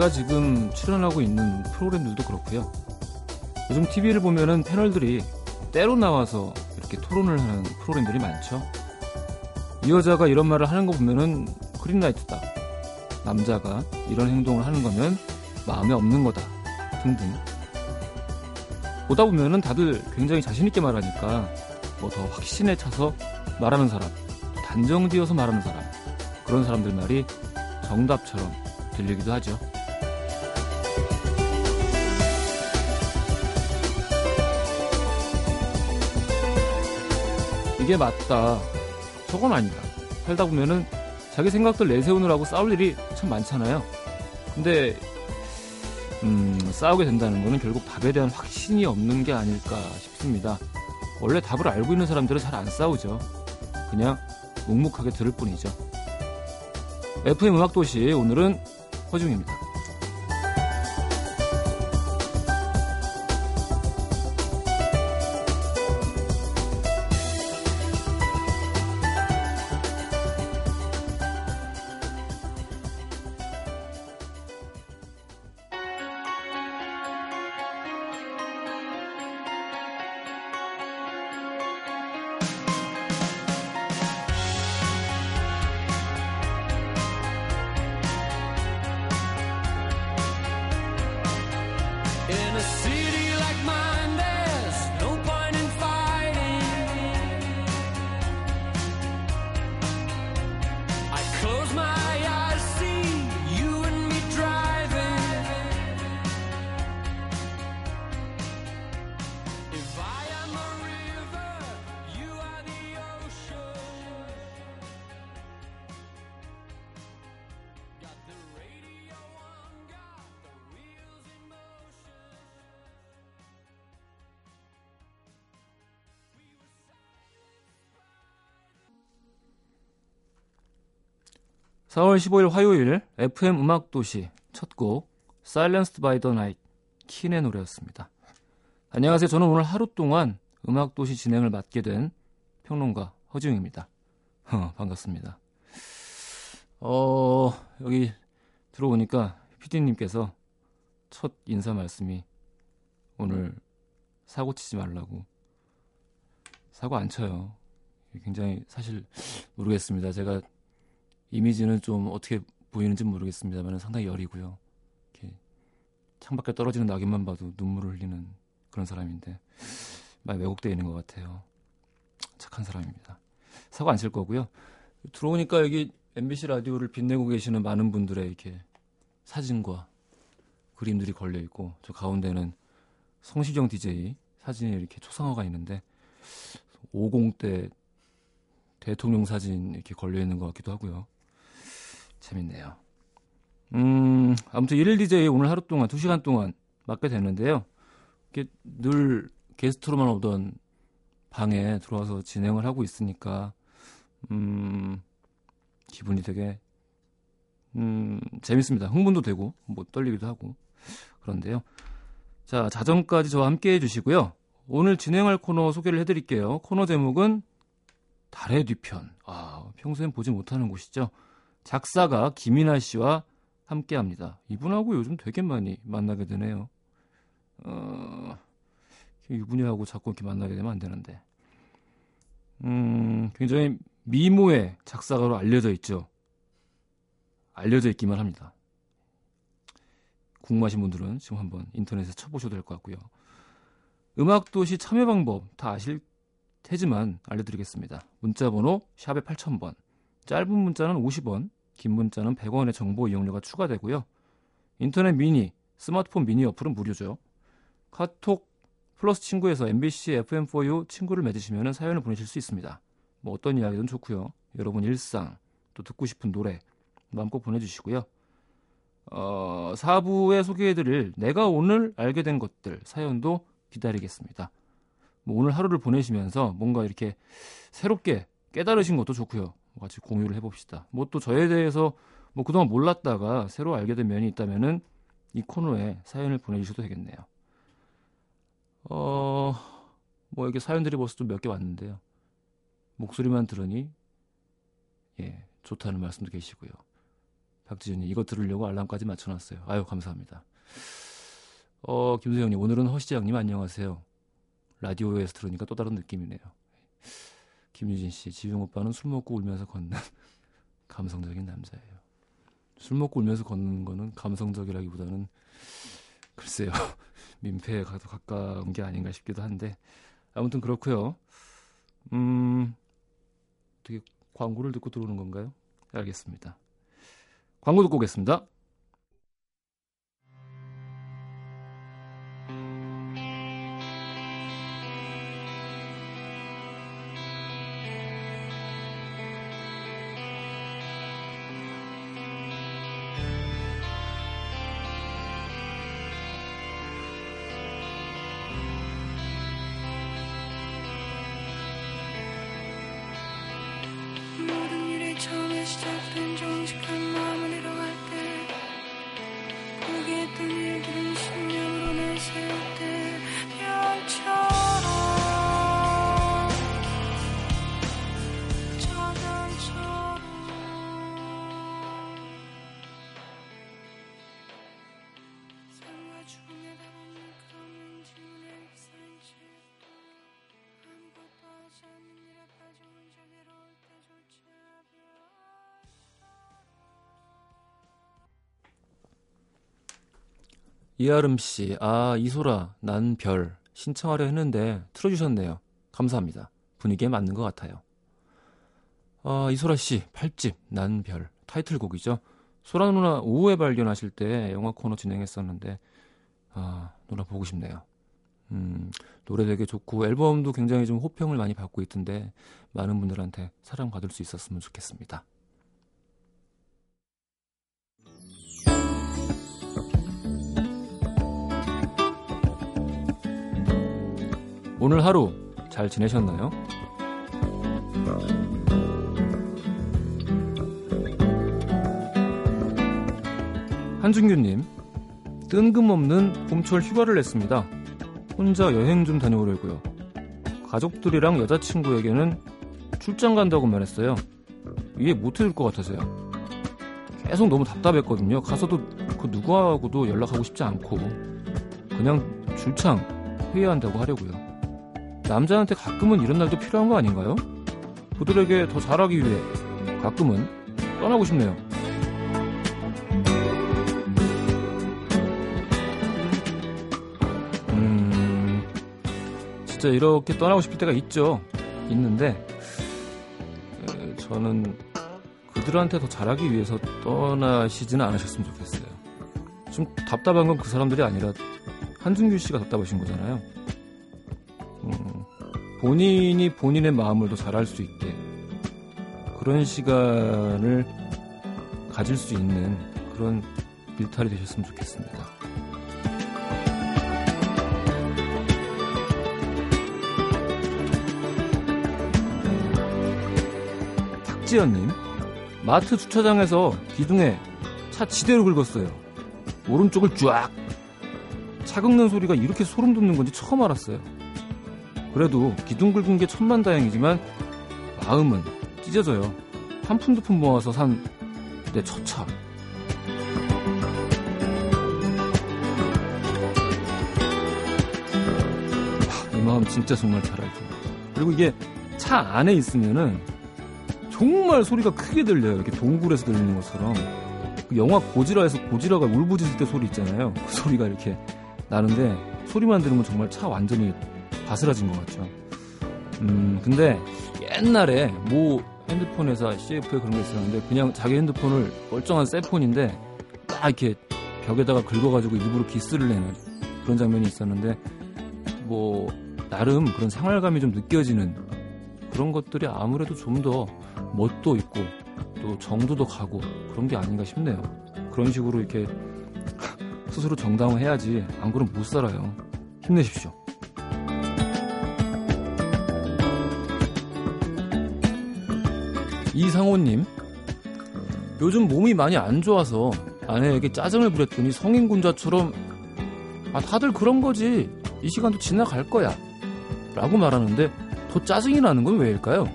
제가 지금 출연하고 있는 프로그램들도 그렇고요. 요즘 TV를 보면은 패널들이 때로 나와서 이렇게 토론을 하는 프로그램들이 많죠. 이 여자가 이런 말을 하는 거 보면은 그린라이트다. 남자가 이런 행동을 하는 거면 마음에 없는 거다. 등등. 보다 보면은 다들 굉장히 자신있게 말하니까 뭐 더 확신에 차서 말하는 사람, 단정지어서 말하는 사람, 그런 사람들 말이 정답처럼 들리기도 하죠. 이게 맞다. 저건 아니다. 살다 보면은 자기 생각들 내세우느라고 싸울 일이 참 많잖아요. 근데 음, 싸우게 된다는 거는 결국 답에 대한 확신이 없는 게 아닐까 싶습니다. 원래 답을 알고 있는 사람들은 잘 안 싸우죠. 그냥 묵묵하게 들을 뿐이죠. FM 음악도시 오늘은 허중입니다. 4월 15일 화요일 FM 음악 도시 첫 곡 Silenced by the Night 킨의 노래였습니다. 안녕하세요. 저는 오늘 하루 동안 음악 도시 진행을 맡게 된 평론가 허지웅입니다. 어, 반갑습니다. 어, 여기 들어오니까 피디님께서 첫 인사 말씀이 오늘 사고 치지 말라고 사고 안 쳐요. 굉장히 사실 모르겠습니다. 제가 이미지는 좀 어떻게 보이는지 모르겠습니다만 상당히 여리고요. 이렇게 창밖에 떨어지는 낙엽만 봐도 눈물을 흘리는 그런 사람인데 많이 왜곡되어 있는 것 같아요. 착한 사람입니다. 사고 안 칠 거고요. 들어오니까 여기 MBC 라디오를 빛내고 계시는 많은 분들의 이렇게 사진과 그림들이 걸려 있고 저 가운데는 성시경 DJ 사진에 이렇게 초상화가 있는데 50대 대통령 사진 이렇게 걸려 있는 것 같기도 하고요. 재밌네요. 음, 아무튼 1일 DJ 오늘 하루 동안 2시간 동안 맡게 됐는데요. 이게 늘 게스트로만 오던 방에 들어와서 진행을 하고 있으니까 음, 기분이 되게 음, 재밌습니다. 흥분도 되고 뭐 떨리기도 하고 그런데요. 자, 자정까지 저와 함께 해 주시고요. 오늘 진행할 코너 소개를 해 드릴게요. 코너 제목은 달의 뒤편. 아, 평소엔 보지 못하는 곳이죠. 작사가 김이나 씨와 함께 합니다. 이분하고 요즘 되게 많이 만나게 되네요. 어, 이분이하고 자꾸 이렇게 만나게 되면 안 되는데. 음, 굉장히 미모의 작사가로 알려져 있죠. 알려져 있기만 합니다. 궁금하신 분들은 지금 한번 인터넷에 쳐보셔도 될 것 같고요. 음악도시 참여 방법 다 아실 테지만 알려드리겠습니다. 문자 번호 샵의 8000번 짧은 문자는 50원, 긴 문자는 100원의 정보 이용료가 추가되고요. 인터넷 미니, 스마트폰 미니 어플은 무료죠. 카톡 플러스 친구에서 MBC FM4U 친구를 맺으시면 사연을 보내실 수 있습니다. 뭐 어떤 이야기든 좋고요. 여러분 일상, 또 듣고 싶은 노래 마음껏 보내주시고요. 어, 4부에 소개해드릴 내가 오늘 알게 된 것들 사연도 기다리겠습니다. 뭐 오늘 하루를 보내시면서 뭔가 이렇게 새롭게 깨달으신 것도 좋고요. 같이 공유를 해봅시다. 뭐 또 저에 대해서 뭐 그동안 몰랐다가 새로 알게 된 면이 있다면은 이 코너에 사연을 보내주셔도 되겠네요. 어, 뭐 이렇게 사연들이 벌써 좀 몇 개 왔는데요. 목소리만 들으니 예 좋다는 말씀도 계시고요. 박지윤이 이거 들으려고 알람까지 맞춰놨어요. 아유 감사합니다. 어 김수영님 오늘은 허시장님 안녕하세요. 라디오에서 들으니까 또 다른 느낌이네요. 김유진 씨 지용 오빠는 술 먹고 울면서 걷는 감성적인 남자예요. 술 먹고 울면서 걷는 거는 감성적이라기보다는 글쎄요 민폐에 가까운 게 아닌가 싶기도 한데 아무튼 그렇고요. 음 되게 광고를 듣고 들어오는 건가요? 알겠습니다. 광고 듣고 오겠습니다. 이아름 씨, 아, 이소라, 난 별, 신청하려 했는데 틀어주셨네요. 감사합니다. 분위기에 맞는 것 같아요. 아, 이소라 씨, 8집, 난 별, 타이틀곡이죠. 소라 누나 오후에 발견하실 때 영화 코너 진행했었는데, 아, 누나 보고 싶네요. 음, 노래 되게 좋고, 앨범도 굉장히 좀 호평을 많이 받고 있던데, 많은 분들한테 사랑받을 수 있었으면 좋겠습니다. 오늘 하루 잘 지내셨나요? 한준규님, 뜬금없는 봄철 휴가를 냈습니다. 혼자 여행 좀 다녀오려고요. 가족들이랑 여자친구에게는 출장 간다고 말했어요. 이해 못 해줄 것 같아서요. 계속 너무 답답했거든요. 가서도 그 누구하고도 연락하고 싶지 않고 그냥 줄창 회의한다고 하려고요. 남자한테 가끔은 이런 날도 필요한 거 아닌가요? 그들에게 더 잘하기 위해 가끔은 떠나고 싶네요. 음, 진짜 이렇게 떠나고 싶을 때가 있죠. 있는데, 저는 그들한테 더 잘하기 위해서 떠나시지는 않으셨으면 좋겠어요. 좀 답답한 건 그 사람들이 아니라 한준규 씨가 답답하신 거잖아요. 음, 본인이 본인의 마음을 더 잘할 수 있게 그런 시간을 가질 수 있는 그런 일탈이 되셨으면 좋겠습니다. 박지연님, 마트 주차장에서 기둥에 차 지대로 긁었어요. 오른쪽을 쫙. 차 긁는 소리가 이렇게 소름 돋는 건지 처음 알았어요. 그래도 기둥 긁은 게 천만 다행이지만 마음은 찢어져요. 한 푼 두 푼 모아서 산 내 첫 차. 이 마음 진짜 정말 잘 알죠. 그리고 이게 차 안에 있으면은 정말 소리가 크게 들려요. 이렇게 동굴에서 들리는 것처럼. 그 영화 고지라에서 고지라가 울부짖을 때 소리 있잖아요. 그 소리가 이렇게 나는데 소리만 들으면 정말 차 완전히 바스라진 것 같죠. 음, 근데 옛날에 뭐 핸드폰 회사 CF에 그런 게 있었는데 그냥 자기 핸드폰을 멀쩡한 셀폰인데 막 이렇게 벽에다가 긁어가지고 일부러 기스를 내는 그런 장면이 있었는데 뭐 나름 그런 생활감이 좀 느껴지는 그런 것들이 아무래도 좀 더 멋도 있고 또 정도도 가고 그런 게 아닌가 싶네요. 그런 식으로 이렇게 스스로 정당화해야지 안 그러면 못 살아요. 힘내십시오. 이상호님, 요즘 몸이 많이 안 좋아서 아내에게 짜증을 부렸더니 성인군자처럼 아 다들 그런 거지 이 시간도 지나갈 거야 라고 말하는데 더 짜증이 나는 건 왜일까요?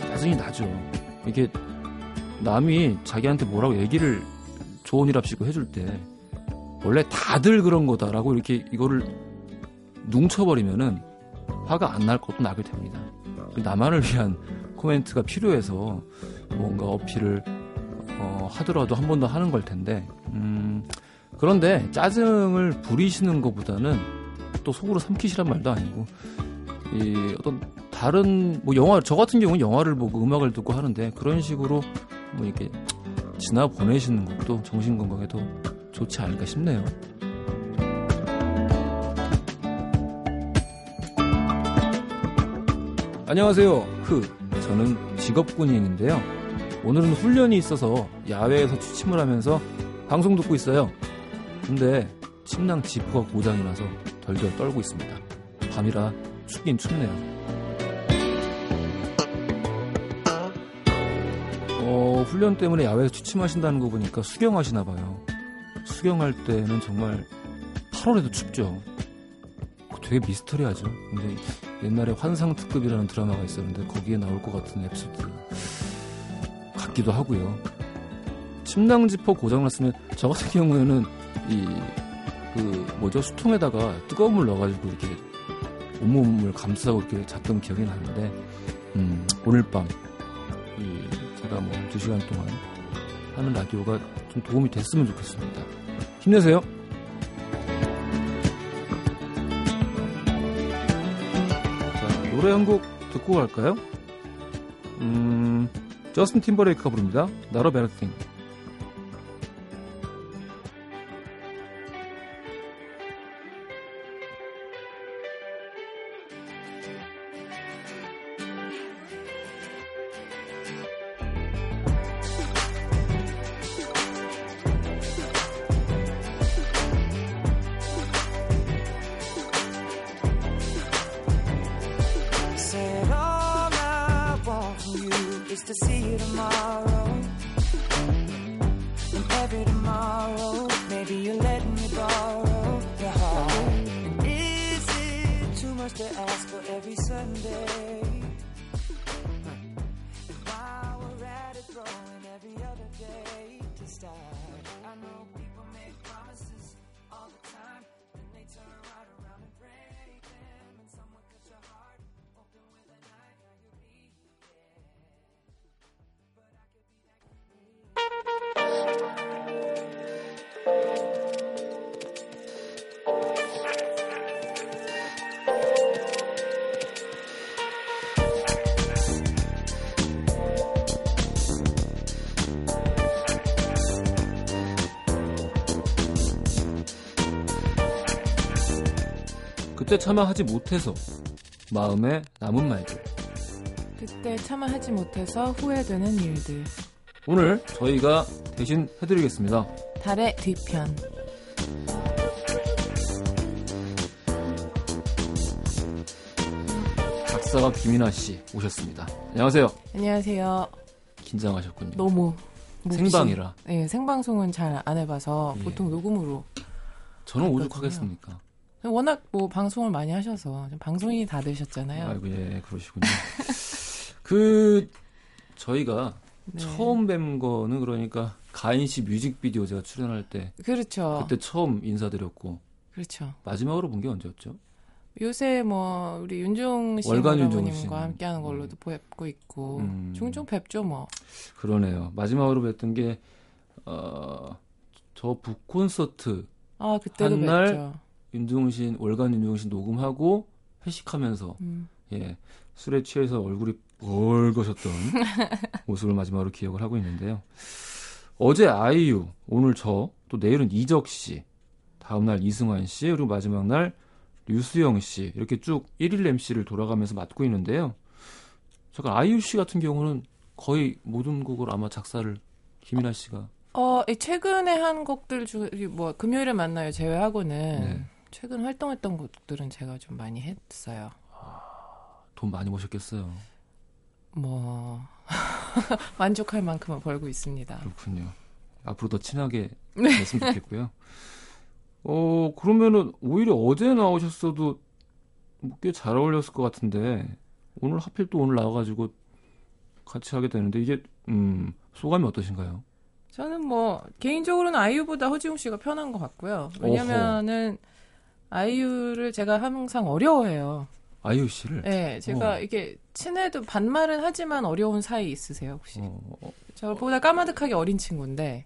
짜증이 나죠. 이게 남이 자기한테 뭐라고 얘기를 일합시고 해줄 때 원래 다들 그런 거다라고 이렇게 이거를 뭉쳐버리면은 화가 안 날 것도 나게 됩니다. 그 나만을 위한 코멘트가 필요해서 뭔가 어필을 어, 하더라도 한 번 더 하는 걸 텐데 음, 그런데 짜증을 부리시는 것보다는 또 속으로 삼키시란 말도 아니고 이 어떤 다른 뭐 영화 저 같은 경우는 영화를 보고 음악을 듣고 하는데 그런 식으로 뭐 이렇게 지나 보내시는 것도 정신 건강에도 좋지 않을까 싶네요. 안녕하세요. 흐. 저는 직업군인인데요. 오늘은 훈련이 있어서 야외에서 취침을 하면서 방송 듣고 있어요. 근데 침낭 지퍼가 고장이 나서 덜덜 떨고 있습니다. 밤이라 춥긴 춥네요. 어, 훈련 때문에 야외에서 취침하신다는 거 보니까 수경하시나 봐요. 수경할 때는 정말 8월에도 춥죠. 되게 미스터리하죠. 근데 옛날에 환상특급이라는 드라마가 있었는데 거기에 나올 것 같은 에피소드 같기도 하고요. 침낭 지퍼 고장났으면 저 같은 경우에는 이 그 뭐죠 수통에다가 뜨거운 물 넣어가지고 이렇게 온몸을 감싸고 이렇게 잤던 기억이 나는데 음, 오늘 밤 이 제가 뭐 두 시간 동안 하는 라디오가 좀 도움이 됐으면 좋겠습니다. 힘내세요. 노래 한 곡 듣고 갈까요? 음, 저스틴 팀버레이크가 부릅니다. 나로 베라팅. 그때 차마 하지 못해서 마음에 남은 말들. 그때 차마 하지 못해서 후회되는 일들. 오늘 저희가 대신 해드리겠습니다. 달의 뒤편. 작사가 김이나 씨 오셨습니다. 안녕하세요. 안녕하세요. 긴장하셨군요. 너무 몹시- 생방이라. 네, 생방송은 잘 안 해봐서 예. 보통 녹음으로. 저는. 오죽하겠습니까? 워낙 뭐 방송을 많이 하셔서 좀 방송인이 다 되셨잖아요. 아이고 예 그러시군요. 그 저희가 네. 처음 뵌 거는 그러니까 가인 씨 뮤직비디오 제가 출연할 때 그렇죠. 그때 처음 인사드렸고 그렇죠. 마지막으로 본 게 언제였죠? 요새 뭐 우리 윤종 씨 월간 윤종 여러분님과 씨는. 함께하는 걸로도 뵙고 있고 음. 종종 뵙죠 뭐. 그러네요. 마지막으로 뵀던 게 어, 저 북 콘서트 아 그때도 한 날-. 윤종신 월간 윤종신 녹음하고 회식하면서 음. 예 술에 취해서 얼굴이 벌거셨던 모습을 마지막으로 기억을 하고 있는데요. 어제 아이유, 오늘 저, 또 내일은 이적 씨, 다음 날 이승환 씨, 그리고 마지막 날 류수영 씨 이렇게 쭉 1일 MC를 돌아가면서 맡고 있는데요. 잠깐 아이유 씨 같은 경우는 거의 모든 곡을 아마 작사를 김이나 씨가 어, 이 최근에 한 곡들 중, 뭐, 금요일에 만나요 제외하고는 네. 최근 활동했던 곡들은 제가 좀 많이 했어요. 돈 많이 버셨겠어요. 뭐, 만족할 만큼은 벌고 있습니다. 그렇군요. 앞으로 더 친하게 네. 됐으면 좋겠고요. 어, 그러면은 오히려 어제 나오셨어도 꽤 잘 어울렸을 것 같은데 오늘 하필 또 오늘 나와가지고 같이 하게 되는데 이게 음, 소감이 어떠신가요? 저는 뭐 개인적으로는 아이유보다 허지웅 씨가 편한 것 같고요. 왜냐면은 아이유를 제가 항상 어려워해요. 아이유 씨를 네, 제가 어. 이게 친해도 반말은 하지만 어려운 사이 있으세요 혹시? 어, 어, 저보다 까마득하게 어린 친구인데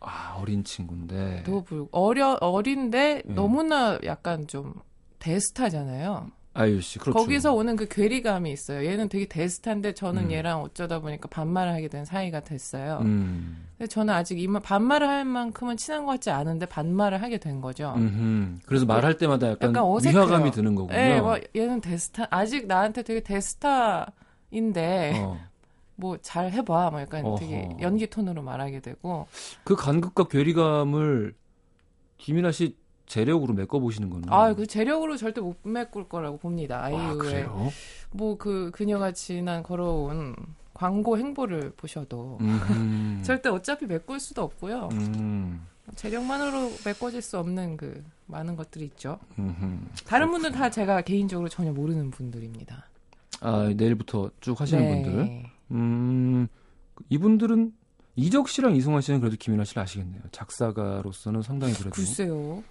아 어린 친구인데 또 불- 어려 어린데 네. 너무나 약간 좀 대스타잖아요. 아이유 씨 그렇죠. 거기서 오는 그 괴리감이 있어요. 얘는 되게 대스타인데 저는 음. 얘랑 어쩌다 보니까 반말을 하게 된 사이가 됐어요. 음, 저는 아직 이 말- 반말을 할 만큼은 친한 것 같지 않은데 반말을 하게 된 거죠. 음흠. 그래서 말할 때마다 약간, 약간 어색해요. 위화감이 드는 거군요. 예, 뭐 얘는 대스타 아직 나한테 되게 대스타인데 어. 뭐잘 해봐, 뭐 약간 어허. 되게 연기 톤으로 말하게 되고 그 간극과 괴리감을 김이나 씨 재력으로 메꿔 보시는 거는 아그 재력으로 절대 못 메꿀 거라고 봅니다. 아, 아이유의 그래요? 뭐그 그녀가 지난 걸어온 광고 행보를 보셔도. 절대 어차피 메꿀 수도 없고요. 음, 재력만으로 메꿔질 수 없는 그 많은 것들이 있죠. 다른 분들 다 제가 개인적으로 전혀 모르는 분들입니다. 아 내일부터 쭉 하시는 네. 분들. 음, 이분들은 이적 씨랑 이승환 씨는 그래도 김이나 씨를 아시겠네요. 작사가로서는 상당히 그래도. 글쎄요.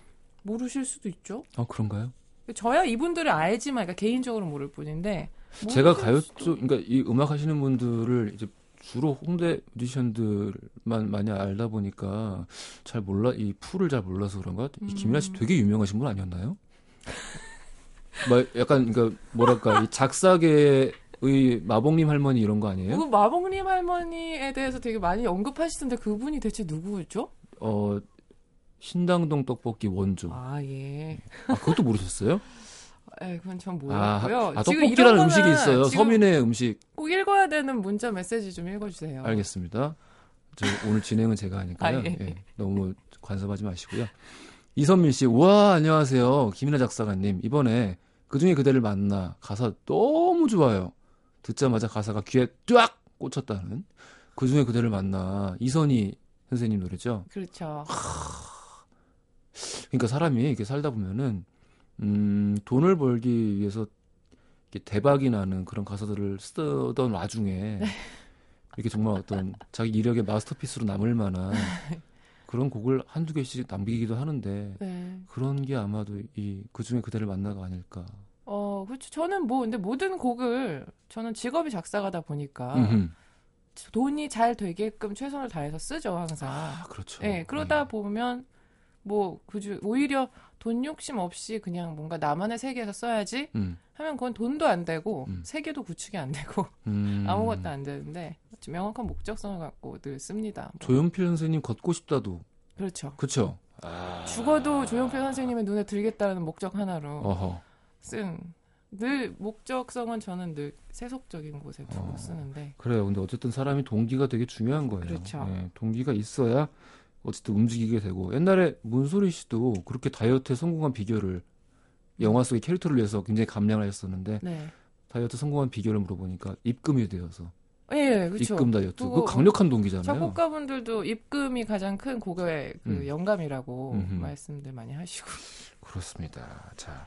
모르실 수도 있죠. 아 그런가요? 저야 이분들을 알지만, 그러니까 개인적으로 모를 뿐인데. 제가 모르실 가요 쪽, 그러니까 이 음악 하시는 분들을 이제 주로 홍대 뮤지션들만 많이 알다 보니까 잘 몰라 이 풀을 잘 몰라서 그런가? 이 음. 김이나 씨 되게 유명하신 분 아니었나요? 뭐 약간 그러니까 뭐랄까 이 작사계 의 마봉님 할머니 이런 거 아니에요? 그 마봉님 할머니에 대해서 되게 많이 언급하시던데 그분이 대체 누구죠? 어 신당동 떡볶이 원조. 아, 아, 예. 그것도 모르셨어요? 에, 그건 전 아, 모르고요. 아 지금 떡볶이라는 음식이 있어요. 서민의 음식. 꼭 읽어야 되는 문자 메시지 좀 읽어주세요. 알겠습니다. 저 오늘 진행은 제가 하니까요. 아, 예. 예, 너무 간섭하지 마시고요. 이선민 씨, 우와 안녕하세요. 김이나 작사가님 이번에 그 중에 그대를 만나 가사 너무 좋아요. 듣자마자 가사가 귀에 쫙 꽂혔다는 그 중에 그대를 만나 이선희 선생님 노래죠. 그렇죠. 그러니까 사람이 이렇게 살다 보면은 음, 돈을 벌기 위해서 이렇게 대박이 나는 그런 가사들을 쓰던 와중에 이렇게 정말 어떤 자기 이력의 마스터피스로 남을 만한 그런 곡을 한두 개씩 남기기도 하는데 네. 그런 게 아마도 이 그 중에 그대를 만나가 아닐까. 어, 그렇죠. 저는 뭐, 근데 모든 곡을, 저는 직업이 작사가다 보니까, 음흠. 돈이 잘 되게끔 최선을 다해서 쓰죠, 항상. 아, 그렇죠. 네, 그러다 음. 보면, 뭐, 그주, 오히려 돈 욕심 없이 그냥 뭔가 나만의 세계에서 써야지 음, 하면 그건 돈도 안 되고, 음. 세계도 구축이 안 되고, 음. 아무것도 안 되는데, 좀 명확한 목적성을 갖고 늘 씁니다. 뭐. 조용필 선생님 걷고 싶다도 그렇죠. 그렇죠. 아. 죽어도 조용필 선생님의 눈에 들겠다는 목적 하나로 어허. 쓴, 늘 목적성은 저는 늘 세속적인 곳에 두고 어. 쓰는데, 그래요. 근데 어쨌든 사람이 동기가 되게 중요한 거예요. 그렇죠. 예, 동기가 있어야 어쨌든 움직이게 되고 옛날에 문소리 씨도 그렇게 다이어트에 성공한 비결을 영화 속의 캐릭터를 위해서 굉장히 감량을 했었는데 네. 다이어트 성공한 비결을 물어보니까 입금이 되어서 예, 그렇죠. 입금 다이어트 그 강력한 동기잖아요. 작곡가분들도 입금이 가장 큰 곡의 그 음. 영감이라고 음흠. 말씀들 많이 하시고. 그렇습니다. 자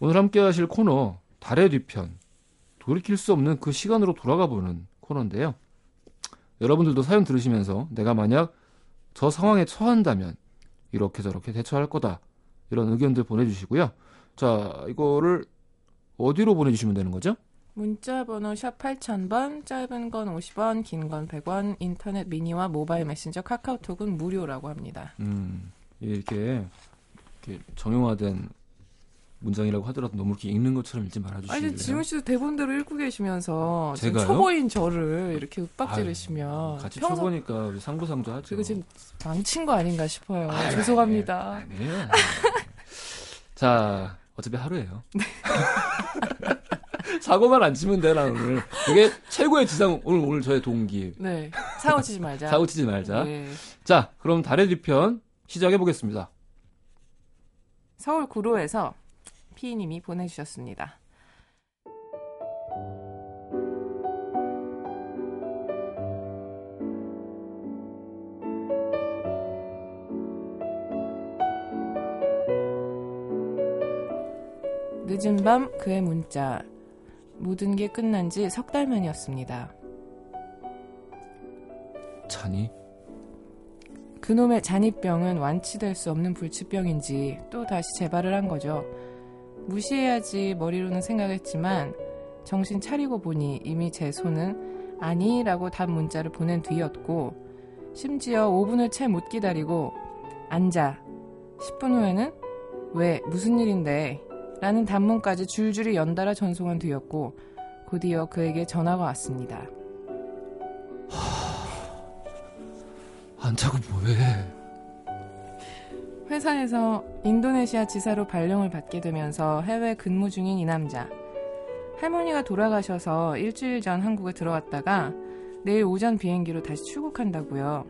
오늘 함께하실 코너 달의 뒤편 돌이킬 수 없는 그 시간으로 돌아가 보는 코너인데요. 여러분들도 사연 들으시면서 내가 만약 저 상황에 처한다면 이렇게 저렇게 대처할 거다 이런 의견들 보내주시고요. 자 이거를 어디로 보내주시면 되는 거죠? 문자 번호 샵 8000번, 짧은 건 50원, 긴 건 100원, 인터넷 미니와 모바일 메신저 카카오톡은 무료라고 합니다. 음, 이렇게, 이렇게 정형화된 문장이라고 하더라도 너무 이렇게 읽는 것처럼 읽지 아니, 말아주시길래요. 지훈 씨도 대본대로 읽고 계시면서 제가요? 초보인 저를 이렇게 윽박지르시면 같이 평소 쳐보니까 우리 상부상조 하죠. 그리고 지금 망친 거 아닌가 싶어요. 아유, 죄송합니다. 아니에요. 아니에요. 자, 어차피 하루예요. 사고만 안 치면 돼, 나 오늘. 이게 최고의 지상, 오늘, 오늘 저의 동기. 네. 사고 치지 말자. 사고 치지 말자. 네. 자, 그럼 달의 뒤편 시작해 보겠습니다. 서울 구로에서 피디님이 보내주셨습니다. 늦은 밤 그의 문자. 모든 게 끝난 지 석 달 만이었습니다. 어떡하니? 그놈의 잔이병은 완치될 수 없는 불치병인지 또 다시 재발을 한 거죠. 무시해야지 머리로는 생각했지만 정신 차리고 보니 이미 제 손은 아니라고 답 문자를 보낸 뒤였고 심지어 5분을 채 못 기다리고 앉아 10분 후에는 왜 무슨 일인데 라는 단문까지 줄줄이 연달아 전송한 뒤였고 곧이어 그에게 전화가 왔습니다. 안 자고 뭐해? 회사에서 인도네시아 지사로 발령을 받게 되면서 해외 근무 중인 이 남자. 할머니가 돌아가셔서 일주일 전 한국에 들어왔다가 내일 오전 비행기로 다시 출국한다고요.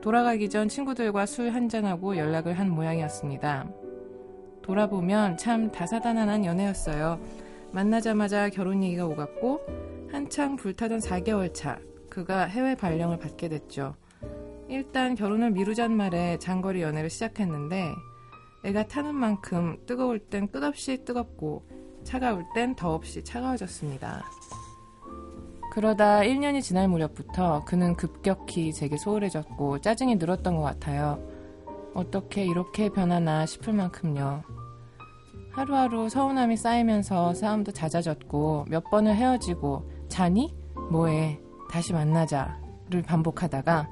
돌아가기 전 친구들과 술 한잔하고 연락을 한 모양이었습니다. 돌아보면 참 다사다난한 연애였어요. 만나자마자 결혼 얘기가 오갔고 한창 불타던 4개월 차 그가 해외 발령을 받게 됐죠. 일단 결혼을 미루잔 말에 장거리 연애를 시작했는데 애가 타는 만큼 뜨거울 땐 끝없이 뜨겁고 차가울 땐 더없이 차가워졌습니다. 그러다 1년이 지날 무렵부터 그는 급격히 제게 소홀해졌고 짜증이 늘었던 것 같아요. 어떻게 이렇게 변하나 싶을 만큼요. 하루하루 서운함이 쌓이면서 싸움도 잦아졌고 몇 번을 헤어지고 자니? 뭐해? 다시 만나자를 반복하다가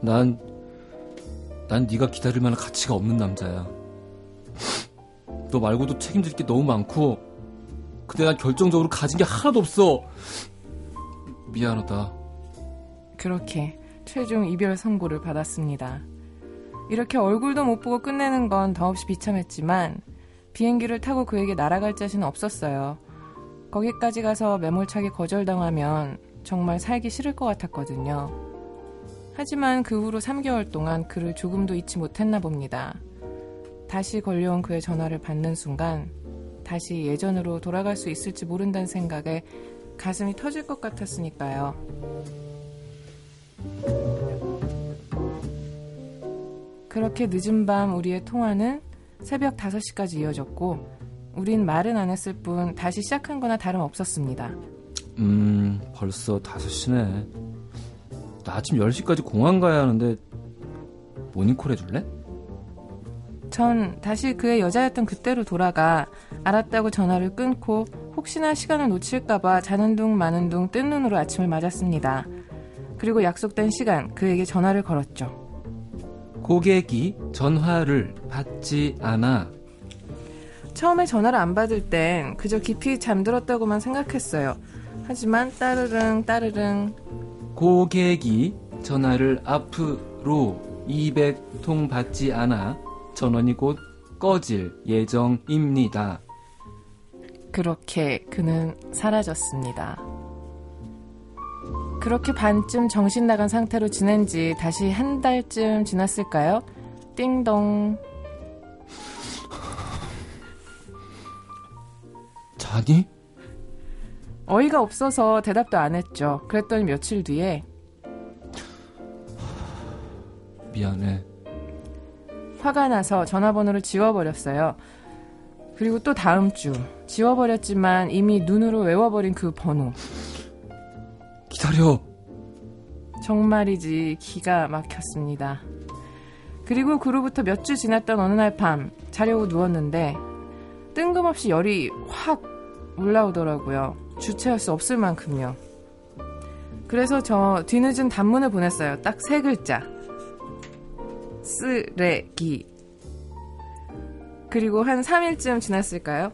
난, 난 네가 기다릴 만한 가치가 없는 남자야. 너 말고도 책임질 게 너무 많고, 근데 난 결정적으로 가진 게 하나도 없어. 미안하다. 그렇게 최종 이별 선고를 받았습니다. 이렇게 얼굴도 못 보고 끝내는 건 더없이 비참했지만 비행기를 타고 그에게 날아갈 자신은 없었어요. 거기까지 가서 매몰차게 거절당하면 정말 살기 싫을 것 같았거든요. 하지만 그 후로 3개월 동안 그를 조금도 잊지 못했나 봅니다. 다시 걸려온 그의 전화를 받는 순간 다시 예전으로 돌아갈 수 있을지 모른다는 생각에 가슴이 터질 것 같았으니까요. 그렇게 늦은 밤 우리의 통화는 새벽 5시까지 이어졌고 우린 말은 안 했을 뿐 다시 시작한 거나 다름없었습니다. 음, 벌써 5시네. 나 아침 10시까지 공항 가야 하는데, 모닝콜 해줄래? 전 다시 그의 여자였던 그때로 돌아가 알았다고 전화를 끊고 혹시나 시간을 놓칠까봐 자는 둥 마는 둥 뜬 눈으로 아침을 맞았습니다. 그리고 약속된 시간 그에게 전화를 걸었죠. 고객이 전화를 받지 않아. 처음에 전화를 안 받을 땐 그저 깊이 잠들었다고만 생각했어요. 하지만 따르릉 따르릉 고객이 전화를 앞으로 200통 받지 않아 전원이 곧 꺼질 예정입니다. 그렇게 그는 사라졌습니다. 그렇게 반쯤 정신 나간 상태로 지낸 지 다시 한 달쯤 지났을까요? 띵동. 자니? 어이가 없어서 대답도 안 했죠. 그랬더니 며칠 뒤에 미안해. 화가 나서 전화번호를 지워버렸어요. 그리고 또 다음 주 지워버렸지만 이미 눈으로 외워버린 그 번호. 기다려. 정말이지 기가 막혔습니다. 그리고 그로부터 몇 주 지났던 어느 날 밤 자려고 누웠는데 뜬금없이 열이 확 올라오더라고요. 주체할 수 없을 만큼요. 그래서 저 뒤늦은 단문을 보냈어요. 딱 세 글자. 쓰레기. 그리고 한 3일쯤 지났을까요?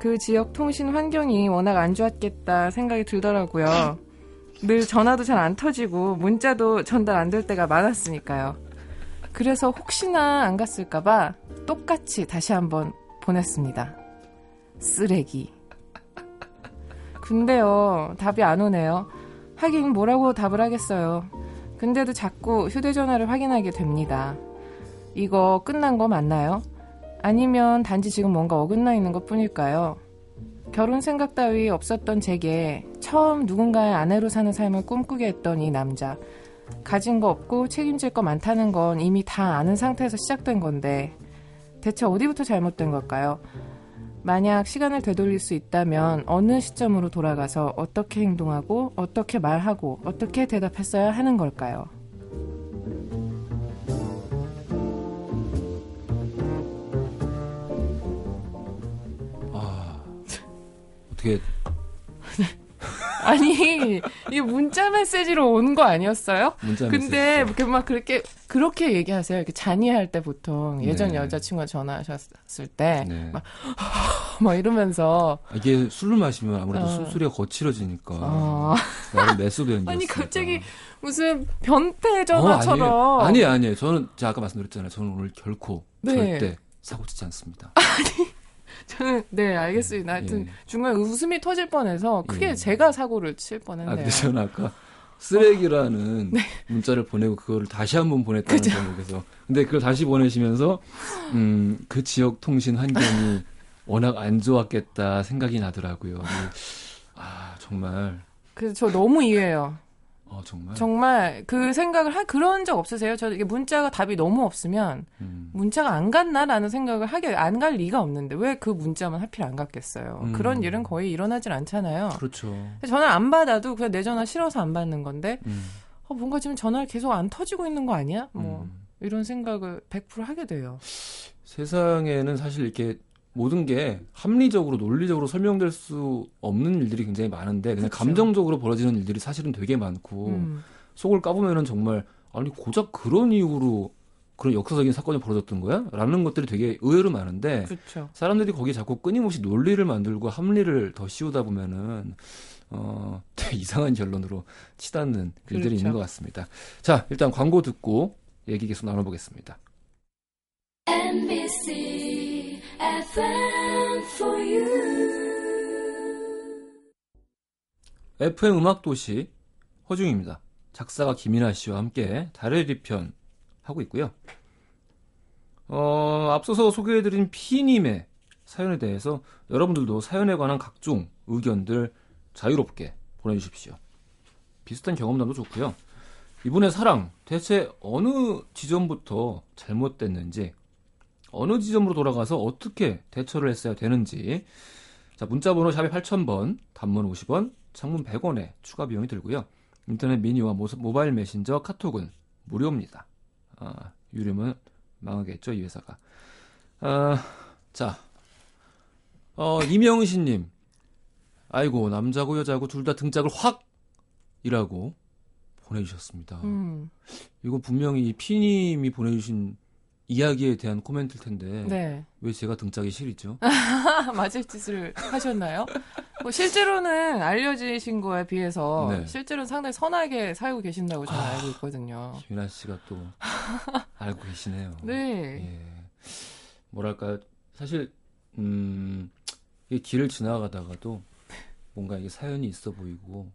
그 지역 통신 환경이 워낙 안 좋았겠다 생각이 들더라고요. 늘 전화도 잘 안 터지고 문자도 전달 안 될 때가 많았으니까요. 그래서 혹시나 안 갔을까봐 똑같이 다시 한번 보냈습니다. 쓰레기. 근데요, 답이 안 오네요. 하긴 뭐라고 답을 하겠어요. 근데도 자꾸 휴대전화를 확인하게 됩니다. 이거 끝난 거 맞나요? 아니면 단지 지금 뭔가 어긋나 있는 것 뿐일까요? 결혼 생각 따위 없었던 제게 처음 누군가의 아내로 사는 삶을 꿈꾸게 했던 이 남자. 가진 거 없고 책임질 거 많다는 건 이미 다 아는 상태에서 시작된 건데 대체 어디부터 잘못된 걸까요? 만약 시간을 되돌릴 수 있다면 어느 시점으로 돌아가서 어떻게 행동하고 어떻게 말하고 어떻게 대답했어야 하는 걸까요? 아 어떻게 아니 이게 문자 메시지로 오는 거 아니었어요? 문자 근데 메시지. 이렇게 막 그렇게 그렇게 얘기하세요. 이렇게 잔이할 때 보통 예전 네. 여자친구가 전화하셨을 때막 네. 이러면서 아, 이게 술을 마시면 아무래도 어. 술소리가 거칠어지니까 어, 나름 메소드였는데 아니 갑자기 무슨 변태 전화처럼 어, 아니에요. 아니에요, 아니에요. 저는 제가 아까 말씀드렸잖아요. 저는 오늘 결코 네. 절대 사고 치지 않습니다. 저는 네 알겠습니다. 하여튼 예. 중간에 웃음이 터질 뻔해서 크게 예. 제가 사고를 칠 아, 뻔했네요. 근데 저는 아까 쓰레기라는 문자를 보내고 그거를 다시 한번 보냈다는. 제목에서 근데 그걸 다시 보내시면서 음, 그 지역 통신 환경이 워낙 안 좋았겠다 생각이 나더라고요. 아 정말 그래서 저 너무 이해해요. 어 정말 정말 그 생각을 할 그런 적 없으세요? 저 이게 문자가 답이 너무 없으면 음, 문자가 안 갔나라는 생각을 하게 안 갈 리가 없는데 왜 그 문자만 하필 안 갔겠어요? 음. 그런 일은 거의 일어나질 않잖아요. 그렇죠. 전화 안 받아도 그냥 내 전화 싫어서 안 받는 건데 음, 어, 뭔가 지금 전화를 계속 안 터지고 있는 거 아니야? 뭐 음. 이런 생각을 100% 하게 돼요. 세상에는 사실 이렇게 모든 게 합리적으로 논리적으로 설명될 수 없는 일들이 굉장히 많은데 그냥 그쵸. 감정적으로 벌어지는 일들이 사실은 되게 많고 음. 속을 까보면은 정말 아니 고작 그런 이유로 그런 역사적인 사건이 벌어졌던 거야? 라는 것들이 되게 의외로 많은데 그렇죠. 사람들이 거기에 자꾸 끊임없이 논리를 만들고 합리를 더 씌우다 보면은 어, 되게 이상한 결론으로 치닫는 일들이 그렇죠. 있는 것 같습니다. 자, 일단 광고 듣고 얘기 계속 나눠보겠습니다. NBC FM 음악도시 허중입니다. 작사가 김이나 씨와 함께 달의 뒤편 하고 있고요. 어, 앞서서 소개해드린 피님의 사연에 대해서 여러분들도 사연에 관한 각종 의견들 자유롭게 보내주십시오. 비슷한 경험담도 좋고요. 이분의 사랑 대체 어느 지점부터 잘못됐는지 어느 지점으로 돌아가서 어떻게 대처를 했어야 되는지 자 문자번호 샵이 8000번 단문 50원 창문 100원에 추가 비용이 들고요. 인터넷 미니와 모, 모바일 메신저 카톡은 무료입니다. 아, 유료면 망하겠죠 이 회사가. 아, 자 어, 이명신님 아이고 남자고 여자고 둘 다 등짝을 확 이라고 보내주셨습니다. 음. 이거 분명히 이 피님이 보내주신 이야기에 대한 코멘트일 텐데 네. 왜 제가 등짝이 시리죠? 맞을 짓을 하셨나요? 뭐 실제로는 알려지신 거에 비해서 네. 실제로는 상당히 선하게 살고 계신다고 저는 아. 알고 있거든요. 김윤아 씨가 또 알고 계시네요. 네. 예. 뭐랄까 사실 음, 이 길을 지나가다가도 뭔가 이게 사연이 있어 보이고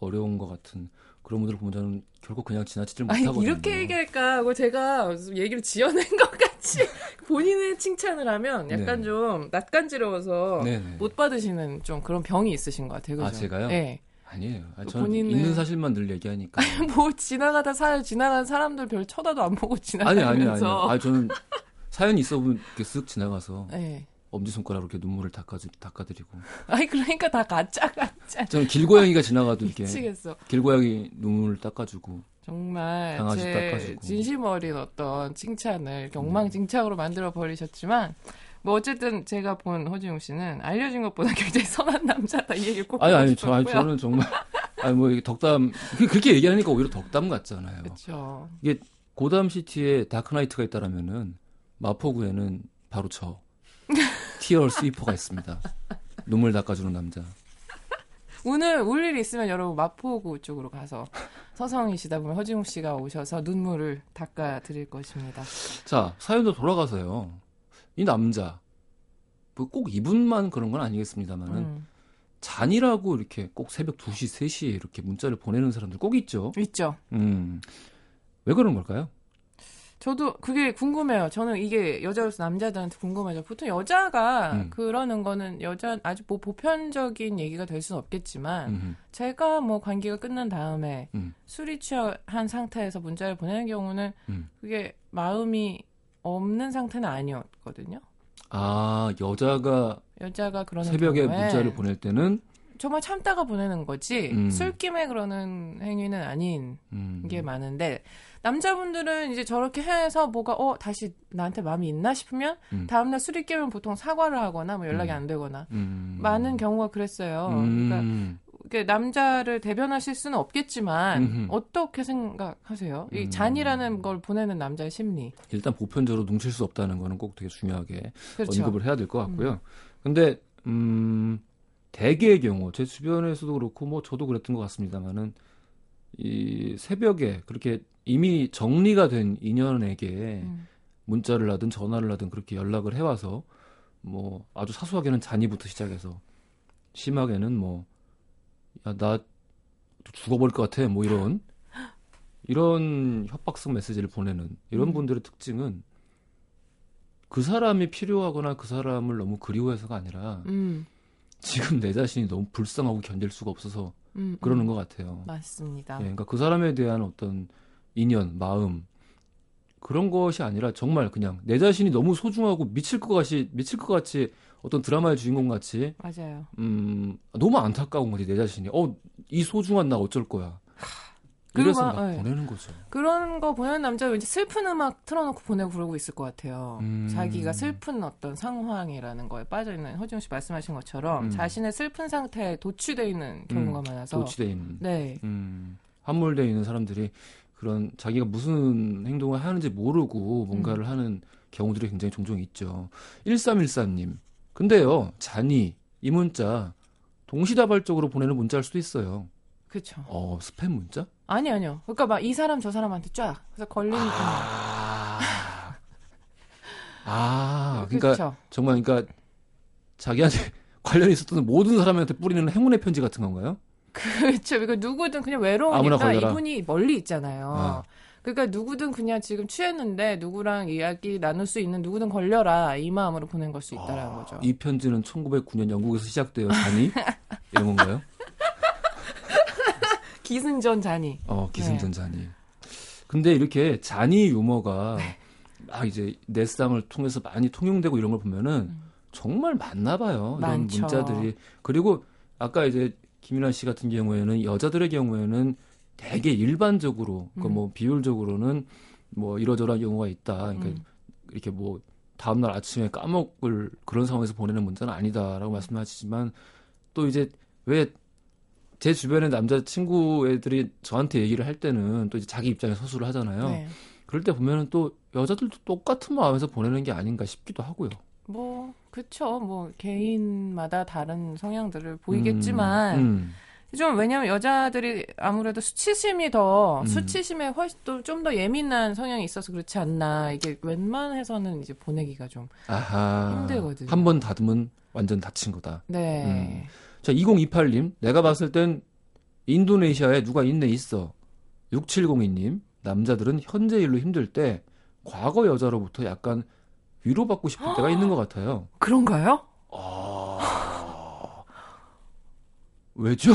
어려운 것 같은 그런 분들을 보면 저는 결국 그냥 지나치질 아니 못하거든요. 이렇게 얘기할까 하고 제가 얘기를 지어낸 것 같이 본인의 칭찬을 하면 약간 네. 좀 낯간지러워서 네네. 못 받으시는 좀 그런 병이 있으신 것 같아요. 그죠? 아, 제가요? 네. 아니에요. 아니, 저는 본인은- 있는 사실만 늘 얘기하니까. 뭐 지나가다 사 지나가는 사람들 별 쳐다도 안 보고 아니 아니 아니. 지나가면서 아 저는 사연이 있어 보면 이렇게 쓱 지나가서 네. 엄지 손가락으로 이렇게 눈물을 닦아 닦아드리고. 아니 그러니까 다 가짜 가짜 저는 길고양이가 지나가도 이렇게 미치겠어. 길고양이 눈물을 닦아주고. 정말 강아지 제 닦아주고. 진심 어린 어떤 칭찬을 엉망진창으로 만들어 버리셨지만 뭐 어쨌든 제가 본 허지용 씨는 알려진 것보다 굉장히 선한 남자다 이 얘기를 꼭 아니 아니 저 아니. 저는 정말 아니 뭐 이게 덕담 그- 그렇게 얘기하니까 오히려 덕담 같잖아요. 그렇죠. 고담 시티에 다크나이트가 있다라면은 마포구에는 바로 저 티얼 스위퍼가 있습니다. 눈물 닦아주는 남자. 오늘 울일 있으면 여러분 마포구 쪽으로 가서 서성이시다 보면 허지용 씨가 오셔서 눈물을 닦아 드릴 것입니다. 자 사연도 돌아가서요. 이 남자 뭐 꼭 이분만 그런 건 아니겠습니다만은 음, 잔이라고 이렇게 꼭 새벽 2시, 3시에 이렇게 문자를 보내는 사람들 꼭 있죠. 있죠. 음. 왜 그런 걸까요? 저도 그게 궁금해요. 저는 이게 여자로서 남자들한테 궁금하죠. 보통 여자가 음. 그러는 거는 여자 아주 뭐 보편적인 얘기가 될 수는 없겠지만 음. 제가 뭐 관계가 끝난 다음에 음. 술이 취한 상태에서 문자를 보내는 경우는 음. 그게 마음이 없는 상태는 아니었거든요. 아, 여자가 여자가 그러는 새벽에 경우에 문자를 보낼 때는 정말 참다가 보내는 거지 음. 술김에 그러는 행위는 아닌 음, 게 많은데 남자분들은 이제 저렇게 해서 뭐가 어 다시 나한테 마음이 있나 싶으면 음. 다음날 술이 깨면 보통 사과를 하거나 뭐 연락이 음. 안 되거나 음. 많은 경우가 그랬어요. 그러니까 음. 이게 남자를 대변하실 수는 없겠지만 음흠. 어떻게 생각하세요? 이 음. 잔이라는 걸 보내는 남자의 심리. 일단 보편적으로 뭉칠 수 없다는 거는 꼭 되게 중요하게 그렇죠. 언급을 해야 될 것 같고요. 근데 음 대개의 경우 제 주변에서도 그렇고 뭐 저도 그랬던 것 같습니다만은 이 새벽에 그렇게 이미 정리가 된 인연에게 음. 문자를 하든 전화를 하든 그렇게 연락을 해와서 뭐 아주 사소하게는 잔이부터 시작해서 심하게는 뭐야나 죽어버릴 것 같아 뭐 이런 이런 협박성 메시지를 보내는 이런 음. 분들의 특징은 그 사람이 필요하거나 그 사람을 너무 그리워해서가 아니라 음, 지금 내 자신이 너무 불쌍하고 견딜 수가 없어서 음, 그러는 음. 것 같아요. 맞습니다. 예, 그러니까 그 사람에 대한 어떤 인연, 마음 그런 것이 아니라 정말 그냥 내 자신이 너무 소중하고 미칠 것 같이 미칠 것 같이 어떤 드라마의 주인공 같이 맞아요. 음 너무 안타까운 거지 내 자신이 어 이 소중한 나 어쩔 거야. 그리고 이래서 막, 막 예. 보내는 거죠. 그런 거 보내는 남자 왠지 슬픈 음악 틀어놓고 보내고 그러고 있을 것 같아요. 음. 자기가 슬픈 어떤 상황이라는 거에 빠져 있는 허지웅 씨 말씀하신 것처럼 음. 자신의 슬픈 상태에 도취돼 있는 경우가 많아서 도취돼 있는 네, 음, 함몰되어 있는 사람들이 그런 자기가 무슨 행동을 하는지 모르고 뭔가를 음. 하는 경우들이 굉장히 종종 있죠. 1314님. 근데요, 잔이 이 문자 동시다발적으로 보내는 문자일 수도 있어요. 그렇죠. 어, 스팸 문자? 아니 아니요. 그러니까 막 이 사람 저 사람한테 쫙 그래서 걸리니까 아, 아 그러니까 그렇죠. 정말 그러니까 자기한테 관련이 있었던 모든 사람한테 뿌리는 행운의 편지 같은 건가요? 그렇죠. 그러니까 누구든 그냥 외로우니까. 이분이 멀리 있잖아요. 아. 그러니까 누구든 그냥 지금 취했는데 누구랑 이야기 나눌 수 있는 누구든 걸려라 이 마음으로 보낸 걸 수 있다라는 아, 거죠. 이 편지는 1909년 영국에서 시작되어 잔이 이런 건가요? 기승전 잔이. 어, 네. 기승전 잔이. 근데 이렇게 잔이 유머가 막 이제 넷상을 통해서 많이 통용되고 이런 걸 보면은 정말 많나 봐요. 이런 음. 많죠. 문자들이. 그리고 아까 이제 김인환 씨 같은 경우에는 여자들의 경우에는 되게 일반적으로 그러니까 음. 뭐 비율적으로는 뭐 이러저러한 경우가 있다. 그러니까 음. 이렇게 뭐 다음 날 아침에 까먹을 그런 상황에서 보내는 문자는 아니다라고 말씀하시지만 또 이제 왜 제 주변의 남자 친구 애들이 저한테 얘기를 할 때는 또 자기 입장에 서술을 하잖아요. 네. 그럴 때 보면은 또 여자들도 똑같은 마음에서 보내는 게 아닌가 싶기도 하고요. 뭐 그쵸. 뭐 개인마다 다른 성향들을 보이겠지만 음, 좀 왜냐면 여자들이 아무래도 수치심이 더 음. 수치심에 훨씬 좀더 예민한 성향이 있어서 그렇지 않나. 이게 웬만해서는 이제 보내기가 좀 아하. 힘들거든요. 한 번 닫으면 완전 닫힌 거다. 네. 자, 2028님, 내가 봤을 땐 인도네시아에 누가 있네 있어. 6702님, 남자들은 현재 일로 힘들 때 과거 여자로부터 약간 위로받고 싶을 때가 있는 것 같아요. 그런가요? 아, 왜죠?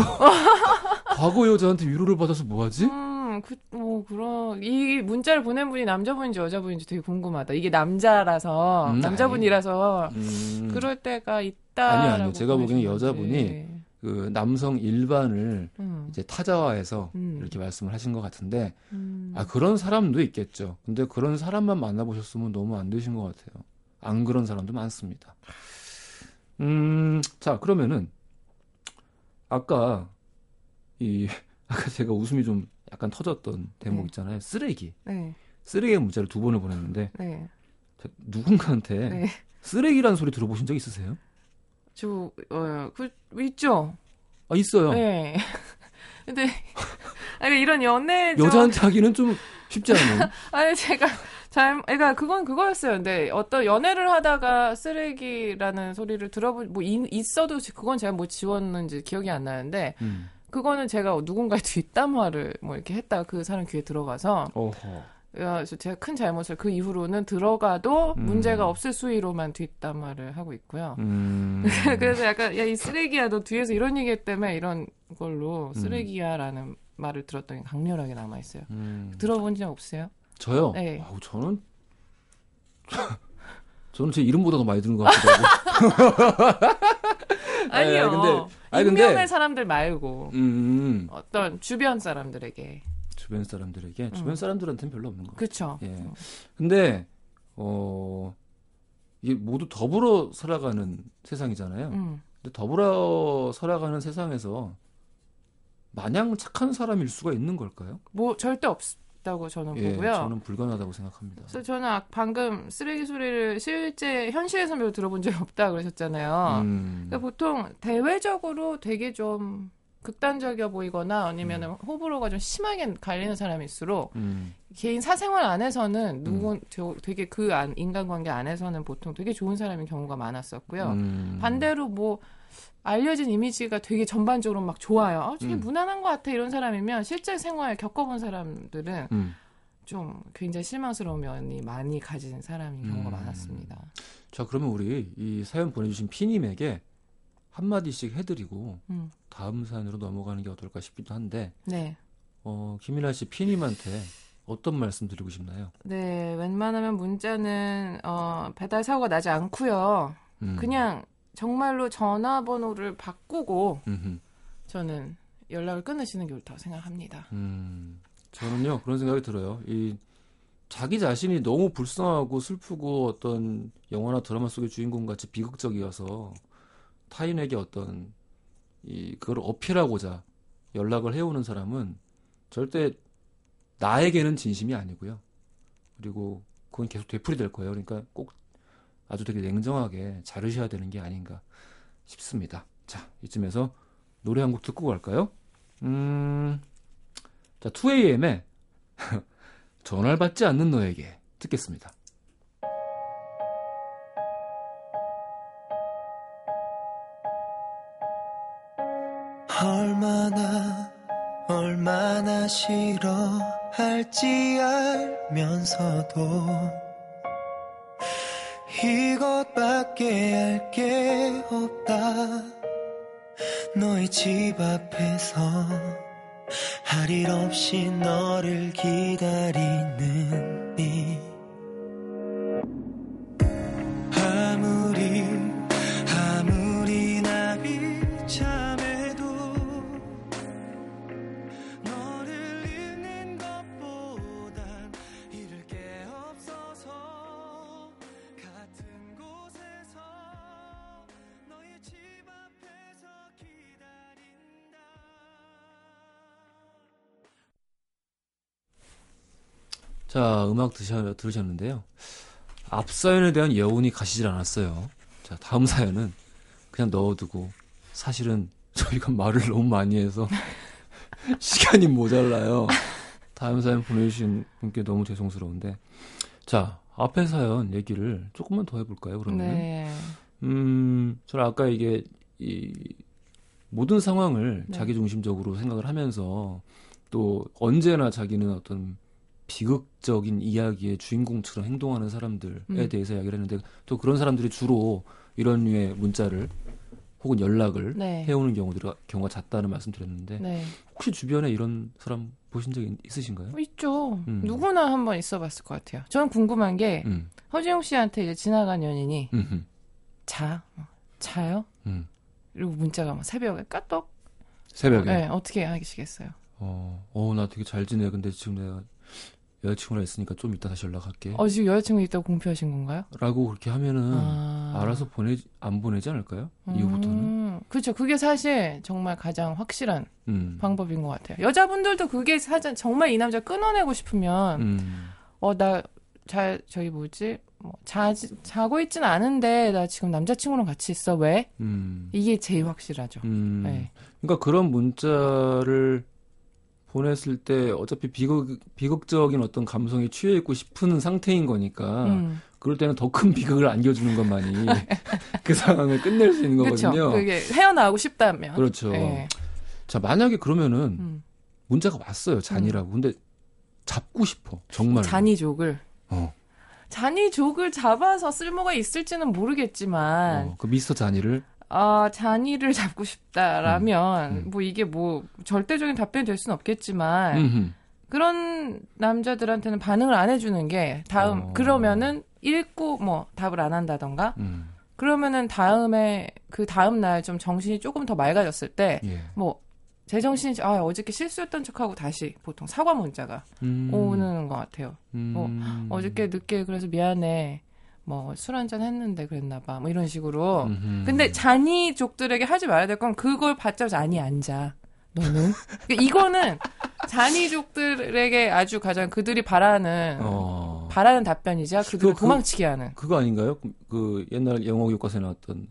과거 여자한테 위로를 받아서 뭐하지? 음, 그, 뭐, 그런, 이 문자를 보낸 분이 남자분인지 여자분인지 되게 궁금하다. 이게 남자라서, 음, 남자분이라서, 음, 그럴 때가 있다. 아니요, 아니요. 제가 보기엔 여자분이 그 남성 일반을 음, 이제 타자화해서 음. 이렇게 말씀을 하신 것 같은데, 음. 아, 그런 사람도 있겠죠. 근데 그런 사람만 만나보셨으면 너무 안 되신 것 같아요. 안 그런 사람도 많습니다. 음, 자, 그러면은, 아까, 이, 아까 제가 웃음이 좀 약간 터졌던 대목 네. 있잖아요. 쓰레기. 네, 쓰레기의 문자를 두 번을 보냈는데, 네, 자, 누군가한테 네. 쓰레기라는 소리 들어보신 적 있으세요? 저, 어, 그, 있죠? 아, 있어요. 네. 근데, 아니, 이런 연애. 좀- 여자한테 하기는 좀 쉽지 않은. 아니, 제가 잘, 그러니까 그건 그거였어요. 근데 어떤 연애를 하다가 쓰레기라는 소리를 들어보, 뭐, 이- 있어도 그건 제가 뭐 지웠는지 기억이 안 나는데, 음. 그거는 제가 누군가의 뒷담화를 뭐 이렇게 했다가 그 사람 귀에 들어가서, 어허. 그래서 제가 큰 잘못을 그 이후로는 들어가도 음. 문제가 없을 수위로만 뒷담화를 하고 있고요. 음. 그래서 약간, 야, 이 쓰레기야, 너 뒤에서 이런 얘기 때문에 이런 걸로 음. 쓰레기야라는 말을 들었더니 강렬하게 남아 있어요. 음. 들어본 적 없어요? 저요? 네. 아우, 저는 저는 제 이름보다 더 많이 들은 것 같기도 하고. 아니요. 근데- 아니, 근데- 익명의 사람들 말고 음, 어떤 주변 사람들에게. 주변 사람들에게 음. 주변 사람들한테는 별로 없는 거. 그쵸. 예. 근데 어 이게 모두 더불어 살아가는 세상이잖아요. 음. 근데 더불어 살아가는 세상에서 마냥 착한 사람일 수가 있는 걸까요? 뭐 절대 없 다고 저는 예, 보고요. 저는 불가능하다고 생각합니다. 그래서 저는 아- 방금 쓰레기 소리를 실제 현실에서 별로 들어본 적이 없다 그러셨잖아요. 음, 그러니까 보통 대외적으로 되게 좀 극단적이어 보이거나 아니면 은 호불호가 좀 심하게 갈리는 사람일수록 음, 개인 사생활 안에서는 누군 저- 되게 그 안, 인간관계 안에서는 보통 되게 좋은 사람인 경우가 많았었고요. 음. 반대로 뭐 알려진 이미지가 되게 전반적으로 막 좋아요. 아, 되게 음. 무난한 것 같아 이런 사람이면 실제 생활 겪어본 사람들은 음. 좀 굉장히 실망스러운 면이 많이 가진 사람인 경우가 음. 많았습니다. 자, 그러면 우리 이 사연 보내주신 피님에게 한마디씩 해드리고 음. 다음 사연으로 넘어가는 게 어떨까 싶기도 한데, 네. 어, 김일아 씨 피님한테 어떤 말씀 드리고 싶나요? 네, 웬만하면 문자는 어, 배달 사고가 나지 않고요. 음. 그냥 정말로 전화번호를 바꾸고 음흠. 저는 연락을 끊으시는 게 옳다고 생각합니다. 음, 저는요 그런 생각이 들어요. 이 자기 자신이 너무 불쌍하고 슬프고 어떤 영화나 드라마 속의 주인공 같이 비극적이어서 타인에게 어떤 이 그걸 어필하고자 연락을 해오는 사람은 절대 나에게는 진심이 아니고요. 그리고 그건 계속 되풀이 될 거예요. 그러니까 꼭 아주 되게 냉정하게 자르셔야 되는 게 아닌가 싶습니다. 자, 이쯤에서 노래 한 곡 듣고 갈까요? 음, 자, 2AM의 전화를 받지 않는 너에게 듣겠습니다. 얼마나 얼마나 싫어할지 알면서도 이것밖에 할 게 없다. 너의 집 앞에서 할 일 없이 너를 기다리는 이 음악 드셔, 들으셨는데요. 앞 사연에 대한 여운이 가시질 않았어요. 자, 다음 사연은 그냥 넣어두고 사실은 저희가 말을 너무 많이 해서 시간이 모자라요. 다음 사연 보내주신 분께 너무 죄송스러운데. 자, 앞에 사연 얘기를 조금만 더 해볼까요, 그러면? 네. 음, 저는 아까 이게, 이, 모든 상황을 네. 자기중심적으로 생각을 하면서 또 언제나 자기는 어떤 비극 적인 이야기의 주인공처럼 행동하는 사람들에 음. 대해서 이야기를 했는데 또 그런 사람들이 주로 이런 류의 문자를 혹은 연락을 네. 해오는 경우들이 경우가 잦다는 말씀 드렸는데 네. 혹시 주변에 이런 사람 보신 적 있- 있으신가요? 있죠. 음. 누구나 한번 있어 봤을 것 같아요. 저는 궁금한 게 음, 허지용 씨한테 이제 지나간 연인이 음, 음, 자, 자요? 음. 그리고 문자가 막 새벽에 까똑. 새벽에 네, 어떻게 하시겠어요? 어, 어, 나 되게 잘 지내. 근데 지금 내가 여자친구랑 있으니까 좀 이따 다시 연락할게. 어, 지금 여자친구 있다고 공표하신 건가요? 라고 그렇게 하면은 아. 알아서 보내 안 보내지 않을까요? 이후부터는. 음, 그렇죠. 그게 사실 정말 가장 확실한 음. 방법인 것 같아요. 여자분들도 그게 사실 정말 이 남자 끊어내고 싶으면 음. 어나 잘 저기 뭐지 뭐 자, 자고 있진 않은데 나 지금 남자친구랑 같이 있어 왜? 음. 이게 제일 확실하죠. 음. 네. 그러니까 그런 문자를 보냈을 때 어차피 비극 비극적인 어떤 감성에 취해 있고 싶은 상태인 거니까 음, 그럴 때는 더 큰 비극을 안겨주는 것만이 그 상황을 끝낼 수 있는. 거거든요. 그게 헤어나오고 싶다면. 그렇죠. 네. 자 만약에 그러면은 음. 문자가 왔어요 잔이라고. 근데 잡고 싶어 정말. 잔이족을 어. 잔이족을 잡아서 쓸모가 있을지는 모르겠지만 어, 그 미스터 잔이를 아 잔이를 잡고 싶다라면 음, 음. 뭐 이게 뭐 절대적인 답변이 될 수는 없겠지만 음흠. 그런 남자들한테는 반응을 안 해주는 게 다음 어. 그러면은 읽고 뭐 답을 안 한다던가 음. 그러면은 다음에 그 다음 날 좀 정신이 조금 더 맑아졌을 때 예. 뭐 제정신이 아 어저께 실수했던 척하고 다시 보통 사과 문자가 음. 오는 것 같아요. 음. 어저께 늦게 그래서 미안해. 뭐 술 한잔 했는데 그랬나 봐. 뭐 이런 식으로. 음흠. 근데 잔이족들에게 하지 말아야 될 건 그걸 받자마자 아니 앉아. 너는 그러니까 이거는 잔이족들에게 아주 가장 그들이 바라는 어. 바라는 답변이자 그들을 그거 그- 도망치게 하는. 그거 아닌가요? 그, 그 옛날 영어 교과서에 나왔던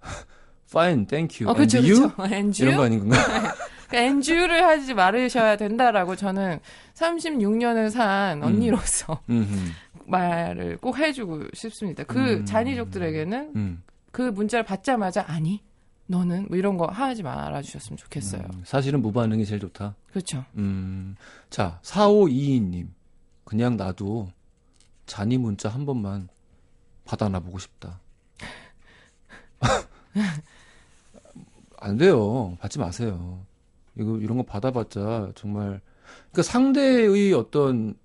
Fine, thank you. 음. 어 And you? 그렇죠. 엔주 이런 거 아닌가? 그러니까 엔주를 하지 말으셔야 된다라고 저는 36년을 산 언니로서 음흠. 말을 꼭 해주고 싶습니다. 그 음. 잔이족들에게는 음. 그 문자를 받자마자 아니 너는 뭐 이런 거 하지 말아주셨으면 좋겠어요. 음, 사실은 무반응이 제일 좋다. 그렇죠. 음. 자, 4522님. 그냥 나도 잔이 문자 한 번만 받아나 보고 싶다. 안 돼요. 받지 마세요. 이거 이런 거 받아봤자 정말 그러니까 상대의 어떤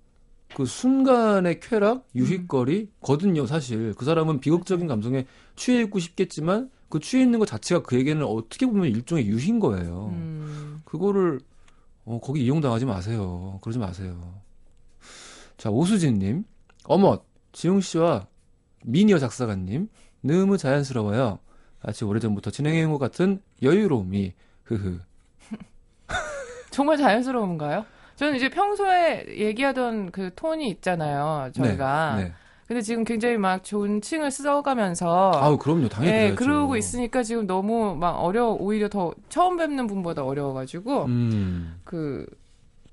그 순간의 쾌락, 유희거리 거든요, 사실. 그 사람은 비극적인 감성에 취해 있고 싶겠지만 그 취해 있는 것 자체가 그에게는 어떻게 보면 일종의 유희인 거예요. 음, 그거를 어, 거기 이용당하지 마세요. 그러지 마세요. 자 오수진님, 어머 지용 씨와 미니어 작사가님 너무 자연스러워요. 마치 오래전부터 진행해온 것 같은 여유로움이 흐흐. 정말 자연스러운가요? 저는 이제 평소에 얘기하던 그 톤이 있잖아요. 저희가. 네. 네. 근데 지금 굉장히 막 존칭을 써가면서 아우 그럼요, 당연히 네. 그러고 있으니까 지금 너무 막 어려워 오히려 더 처음 뵙는 분보다 어려워가지고 음, 그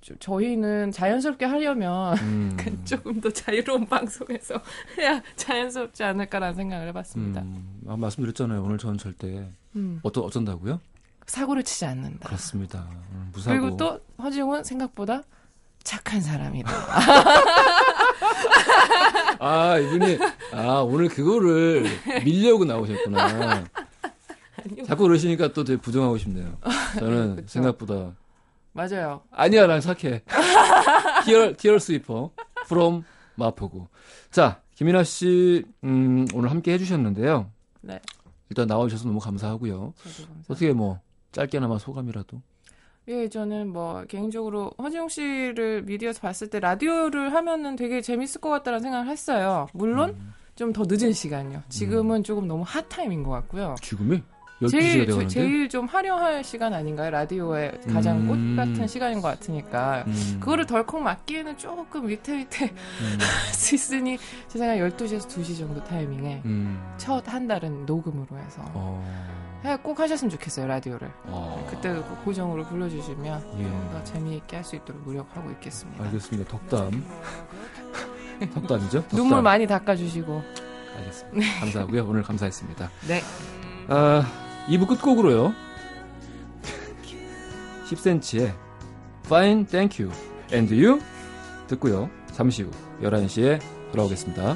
저- 저희는 자연스럽게 하려면 음, 조금 더 자유로운 방송에서 해야 자연스럽지 않을까라는 생각을 해봤습니다. 음, 아, 말씀드렸잖아요. 오늘 저는 절대 음, 어떤 어쩐다고요? 사고를 치지 않는다. 그렇습니다. 음, 무사고. 그리고 또 허지웅은 생각보다 착한 사람이다. 아 이분이 아 오늘 그거를 밀려고 나오셨구나. 자꾸 그러시니까 또 되게 부정하고 싶네요. 저는 그쵸. 생각보다 맞아요. 아니야 난 착해. tear tear sweeper from 마포구. 자 김이나 씨 음, 오늘 함께 해주셨는데요. 네. 일단 나와주셔서 너무 감사하고요. 어떻게 뭐 짧게나마 소감이라도. 예, 저는 뭐 개인적으로 허지웅 씨를 미디어에서 봤을 때 라디오를 하면은 되게 재밌을 것 같다는 생각을 했어요. 물론 음. 좀더 늦은 시간요. 지금은 조금 너무 hot time인 것 같고요. 지금이 12시가 제일. 저- 제일 좀 화려할 시간 아닌가요? 라디오의 가장 음. 꽃 같은 시간인 것 같으니까. 음, 그거를 덜컥 맞기에는 조금 위태위태 음, 할수 있으니 제 생각 12시에서 2시 정도 타이밍에 음, 첫한 달은 녹음으로 해서 어, 해- 꼭 하셨으면 좋겠어요 라디오를 어, 그때도 꼭 고정으로 불러주시면 예. 좀더 재미있게 할 수 있도록 노력하고 있겠습니다 알겠습니다. 덕담. 덕담이죠? 덕담. 눈물 많이 닦아주시고 알겠습니다. 감사하고요. 오늘 감사했습니다. 네 아, 2부 끝곡으로요. 10cm의 Fine, Thank You and You 듣고요. 잠시 후 11시에 돌아오겠습니다.